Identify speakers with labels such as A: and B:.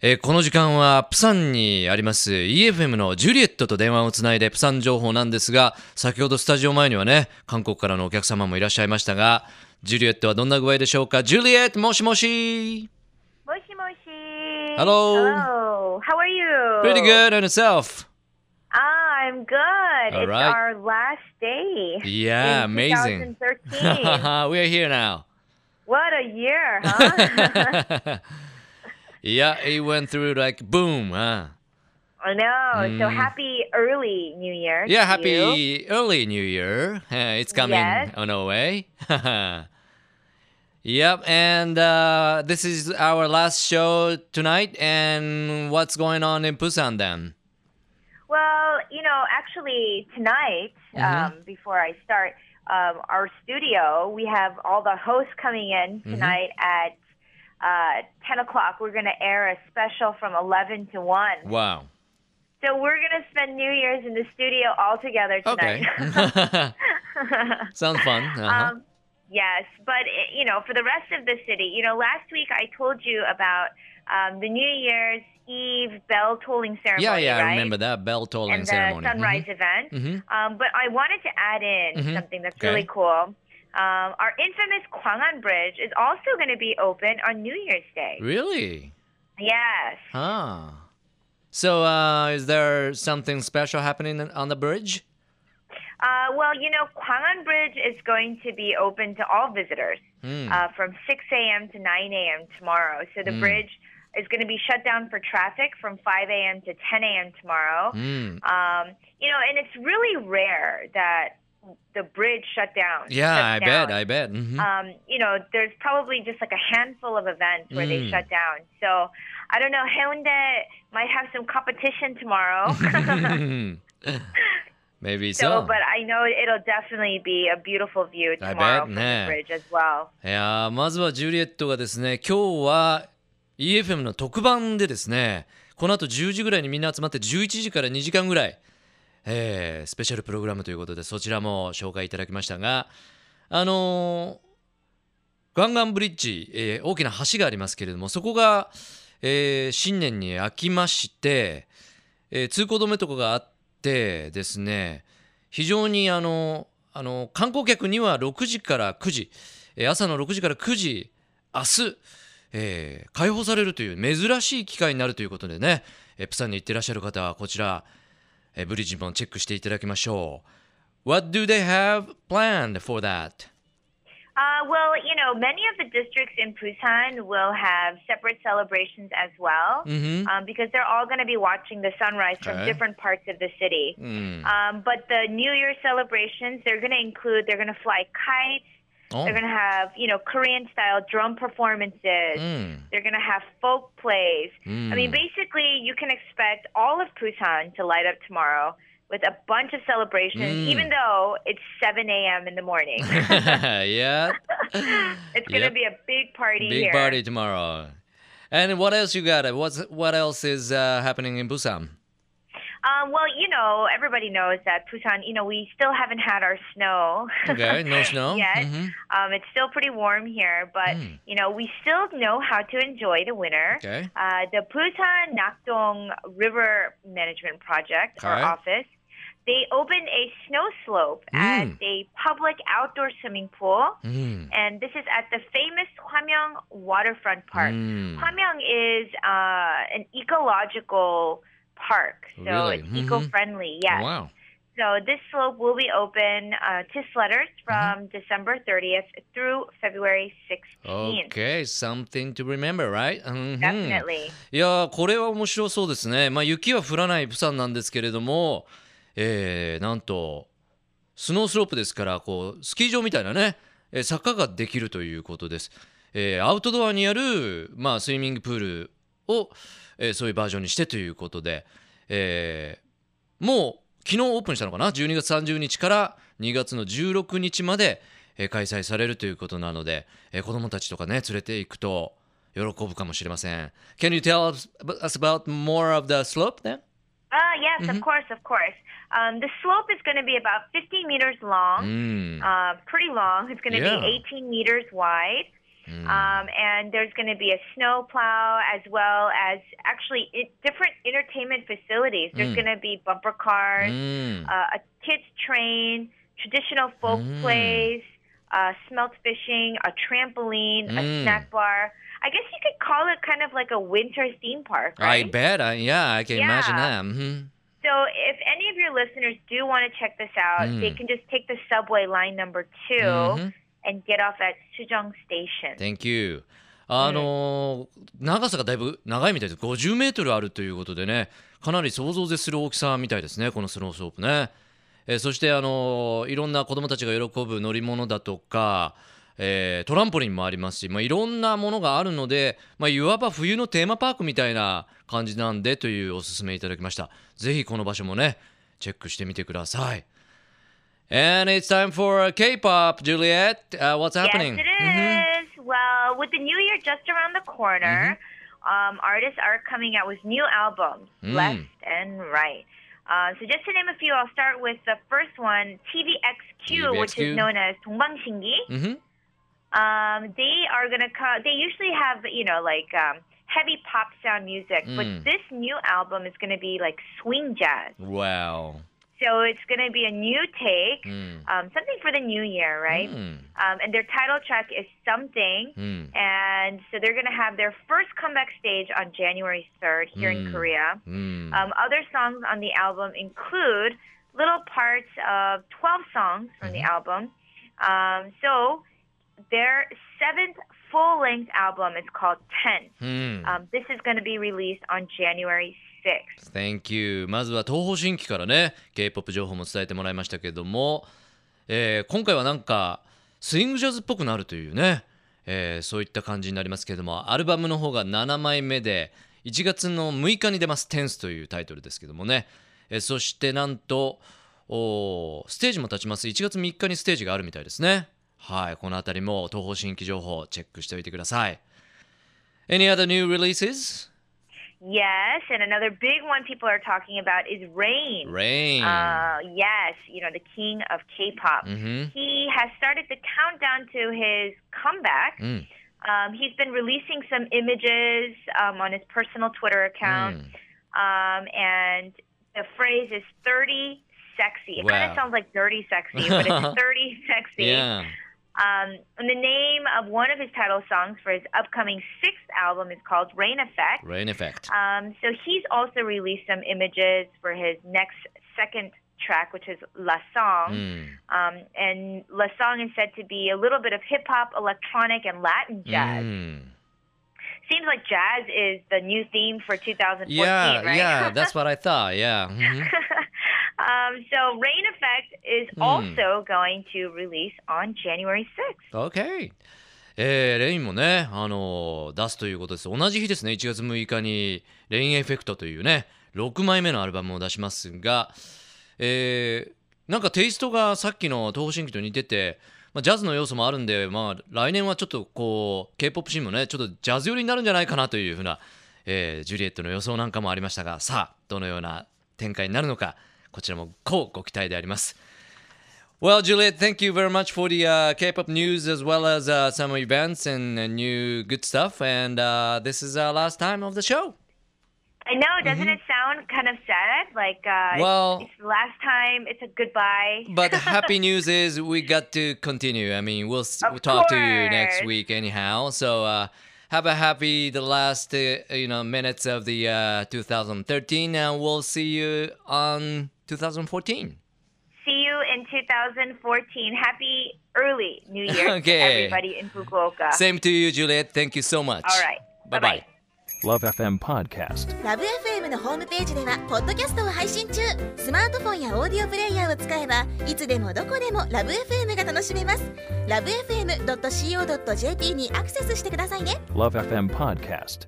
A: え、この時間は、プサンにあります EFM のジュリエットと電話をつないでプサン情報なんですが、先ほどスタジオ前にはね、韓国からのお客様もいらっしゃいましたが、ジュリエットはどんな具合でしょうか？ジュリエット、もしもし
B: もし
A: も
B: し !Hello!Hello!How are
A: you?Pretty good and
B: yourself?Ah, I'm good
A: and
B: our last day!Yeah,
A: amazing!2013!We are here
B: now!What a year, huh?
A: Yeah it went through like boom huh?
B: I know. So
A: Mm.
B: happy early New Year.
A: Yeah, happy
B: you.
A: early New Year. Uh, it's coming
B: Yes.
A: on our way. yep, and uh, this is our last show tonight. And what's going on in Busan then?
B: Well, you know, actually tonight,
A: Mm-hmm.
B: um, before I start, um, our studio, we have all the hosts coming in
A: Mm-hmm.
B: tonight at uh, 10 o'clock. We're going to air a special from 11 to 1.
A: Wow.
B: So we're gonna spend New Year's in the studio all together
A: Okay. Sounds fun. Uh-huh.
B: um, yes, but eh, you know, for the rest of the city, you know, last week I told you about um, the New Year's Eve bell tolling ceremony,
A: yeah, yeah,
B: right?
A: I remember that bell tolling ceremony.
B: and the
A: ceremony.
B: sunrise event.
A: Mhm.
B: Um, but I wanted to add in
A: Mhm.
B: something that's
A: Okay.
B: really cool. Um, our infamous Gwangan Bridge is also going to be open on New Year's Day.
A: Really?
B: Yes.
A: Ah. So, uh, is there something special happening on the bridge?
B: Uh, well, you know, Gwangan Bridge is going to be open to all visitors
A: Hmm.
B: uh, from 6 a.m. to 9 a.m. tomorrow. So the
A: Mm.
B: bridge is going to be shut down for traffic from 5 a.m. to 10 a.m. tomorrow.
A: Hmm.
B: Um, you know, and it's really rare that the bridge shut down.
A: Yeah,
B: shuts
A: I
B: down.
A: bet, I bet. Mhm.
B: Um, you know, there's probably just like a handful of events where they
A: Mm.
B: shut down. So I don't know. Haeundae might have some competition tomorrow.
A: Maybe
B: So,
A: so.
B: but I know it'll definitely be a beautiful view tomorrow from
A: ね
B: the bridge as well.
A: いやーまずはジュリエットがですね今日は EFM の特番でですねこの後10時ぐらいにみんな集まって11時から2時間ぐらい、えースペシャルプログラムということでそちらも紹介いただきましたがあのーガンガンブリッジ、えー大きな橋がありますけれどもそこが、えー新年に開きまして、え通行止めとかがあってですね非常にあのあの観光客には6時から9時、え朝の6時から9時明日、えー開放されるという珍しい機会になるということでね、えプサンに行ってらっしゃる方はこちら、えーブリッジもチェックしていただきましょう。What do they have planned for that?
B: Uh, well, you know, many of the districts in Busan will have separate celebrations as well.
A: Mm-hmm.
B: Um, because they're all going to be watching the sunrise from
A: Okay.
B: different parts of the city.
A: うん。
B: Um, but the New Year celebrations, they're going to include, they're going to fly kites,
A: Oh.
B: They're going to have, you know, Korean style drum performances.
A: Mm.
B: They're going to have folk plays.
A: Mm.
B: I mean, mm. basically, you can expect all of Busan to light up tomorrow with a bunch of celebrations,
A: mm.
B: even though it's 7 a.m. in the morning.
A: yeah.
B: it's going to yep. be a big party
A: big
B: here.
A: party tomorrow. And what else you got? What's, what else is uh, happening in Busan?
B: Um, well, you know, everybody knows that Busan, you know, we still haven't had our snow.
A: Okay, no snow.
B: yet.
A: Mm-hmm.
B: Um, it's still pretty warm here, but,
A: mm.
B: you know, we still know how to enjoy the winter.
A: Okay.
B: Uh, the Busan Nakdong River Management Project,
A: All
B: office, they opened a snow slope
A: mm.
B: at a public outdoor swimming pool.
A: Mm.
B: And this is at the famous Hwamyong Waterfront Park. Mm. Is uh, an ecological park, so
A: Really?
B: it's
A: Mhm.
B: eco-friendly. Yes.
A: Wow.
B: So this slope will be open uh, to sledders from
A: Mm-hmm.
B: December 30th through February 16th.
A: Okay, something to remember, right? うんうん
B: Definitely.
A: いやーこれは面白そうですね。まあ雪は降らないプサンなんですけれども、えーなんとスノースロープですからこうスキー場みたいなね、えー坂ができるということです。えーアウトドアにある、まあ、スイミングプールを、えーそういうバージョンにしてということで、えーもう昨日オープンしたのかな12月30日から2月の16日まで、えー開催されるということなので、えー子どもたちとかね連れていくと喜ぶかもしれません。Can you tell us about more of the slope then?
B: Uh, yes, of course, of course. Um, the slope is going to be about 15 meters
A: う
B: long,
A: ん。
B: uh, pretty long. It's going to
A: Yeah.
B: be 18 meters wide. Mm. Um, and there's going to be a snow plow as well as actually it, different entertainment facilities. There's
A: mm.
B: going to be bumper cars,
A: mm.
B: uh, a kids train, traditional folk
A: mm.
B: plays, uh, smelt fishing, a trampoline, a
A: mm.
B: snack bar. I guess you could call it kind of like a winter theme park. Right?
A: I bet. I, yeah, I can
B: yeah.
A: imagine that. Mm-hmm.
B: So, if any of your listeners do want to check this out, they mm. can just take the subway line number 2
A: mm-hmm
B: and get off at Sujong Station.
A: Thank you. あのー長さがだいぶ長いみたいです。50メートルあるということでね。かなり想像を絶する大きさみたいですね。このスノースロープね、えーそしてあのーいろんな子どもたちが喜ぶ乗り物だとか、えトランポリンもありますし、まあ、いろんなものがあるので、まあ、いわば冬のテーマパークみたいな感じなんでというおすすめいただきました。ぜひこの場所もねチェックしてみてください。And it's time for K-pop, Juliet. Uh, what's happening?
B: Yes, it is. Well, with the new year just around the corner, um, artists are coming out with new albums,
A: Mm.
B: left and right. Uh, so just to name a few, I'll start with the first one, TVXQ, which
A: TVXQ.
B: is known as 동방신기.
A: Mm-hmm.
B: Um, they are gonna come. They usually have, you know, like um, heavy pop sound music,
A: Mm.
B: but this new album is gonna be like swing jazz.
A: Wow.
B: So it's gonna be a new take,
A: Mm.
B: um, something for the new year, right?
A: Mm.
B: Um, and their title track is something.
A: Mm.
B: And so they're going to have their first comeback stage on January 3rd here in
A: Mm.
B: Korea.
A: Mm.
B: Um, other songs on the album include little parts of 12 songs from the album. Um, so their seventh full length album is called Tense.
A: Mm.
B: Um, this is going to be released on January 6
A: Thank you. まずは東方神起からね K-POP 情報も伝えてもらいましたけども、えー今回はなんかスイングジャズっぽくなるというね、えーそういった感じになりますけれどもアルバムの方が7枚目で1月の6日に出ます「Tense」というタイトルですけどもね、えーそしてなんとステージも立ちます。1月3日にステージがあるみたいですね。はいこの辺りも東方神起情報チェックしておいてください。Any other new releases?
B: Yes, and another big one people are talking about is Rain.
A: Rain.
B: Uh, yes, you know the king of K-pop.
A: Mm-hmm.
B: He has started the countdown to his comeback.
A: Mm.
B: Um, he's been releasing some images um, on his personal Twitter account,
A: mm.
B: um, and the phrase is "30 sexy." It
A: wow.
B: kind of sounds like "dirty sexy," but it's "30 sexy."
A: Yeah.
B: Um, and the name of one of his title songs for his upcoming sixth album is called Rain Effect.
A: Rain Effect.
B: Um, so he's also released some images for his next second track, which is La Song.
A: Mm.
B: Um, and La Song is said to be a little bit of hip hop, electronic, and Latin jazz.
A: Mm.
B: Seems like jazz is the new theme for 2014,
A: yeah,
B: right?
A: Yeah, that's what I thought. Yeah. Mm-hmm.
B: um, so Rain Effect is
A: Hmm.
B: also going to release on January 6th.
A: OK。えーレインもね、あのー出すということです。同じ日ですね、1月6日にレインエフェクトというね、6枚目のアルバムを出しますが、えーなんかテイストがさっきの東方神起と似てて、まあ、ジャズの要素もあるんで、まあ、来年はちょっとこう K-POP シーンもねちょっとジャズ寄りになるんじゃないかなというふうな、えージュリエットの予想なんかもありましたがさあどのような展開になるのかこちらもこうご期待であります Well, Juliet, thank you very much for the uh, K-pop news as well as uh, some events and uh, new good stuff. And uh, this is our last time of the show.
B: I know, doesn't it sound kind of sad? Like, uh,
A: Mm-hmm. Well-
B: it's, it's the last time, it's a goodbye.
A: But the happy news is we got to continue. I mean, we'll, s-
B: Of
A: we'll talk to you next
B: course.
A: week anyhow. So uh, have a happy the last uh, you know minutes of the uh, 2013, and we'll see you on 2014.
B: See you in 2014. Happy early New Year
A: Okay.
B: to everybody in Fukuoka.
A: Same to you, Juliet. Thank you so much.
B: All right.
A: Bye bye.
C: Love FM Podcast.
D: ラブ f m のホームページではポッドキャストを配信中スマートフォンやオーディオプレイヤーを使えばいつでもどこでもラブ f m が楽しめますラブ FM.co.jp にアクセスしてくださいね
C: Love FM Podcast.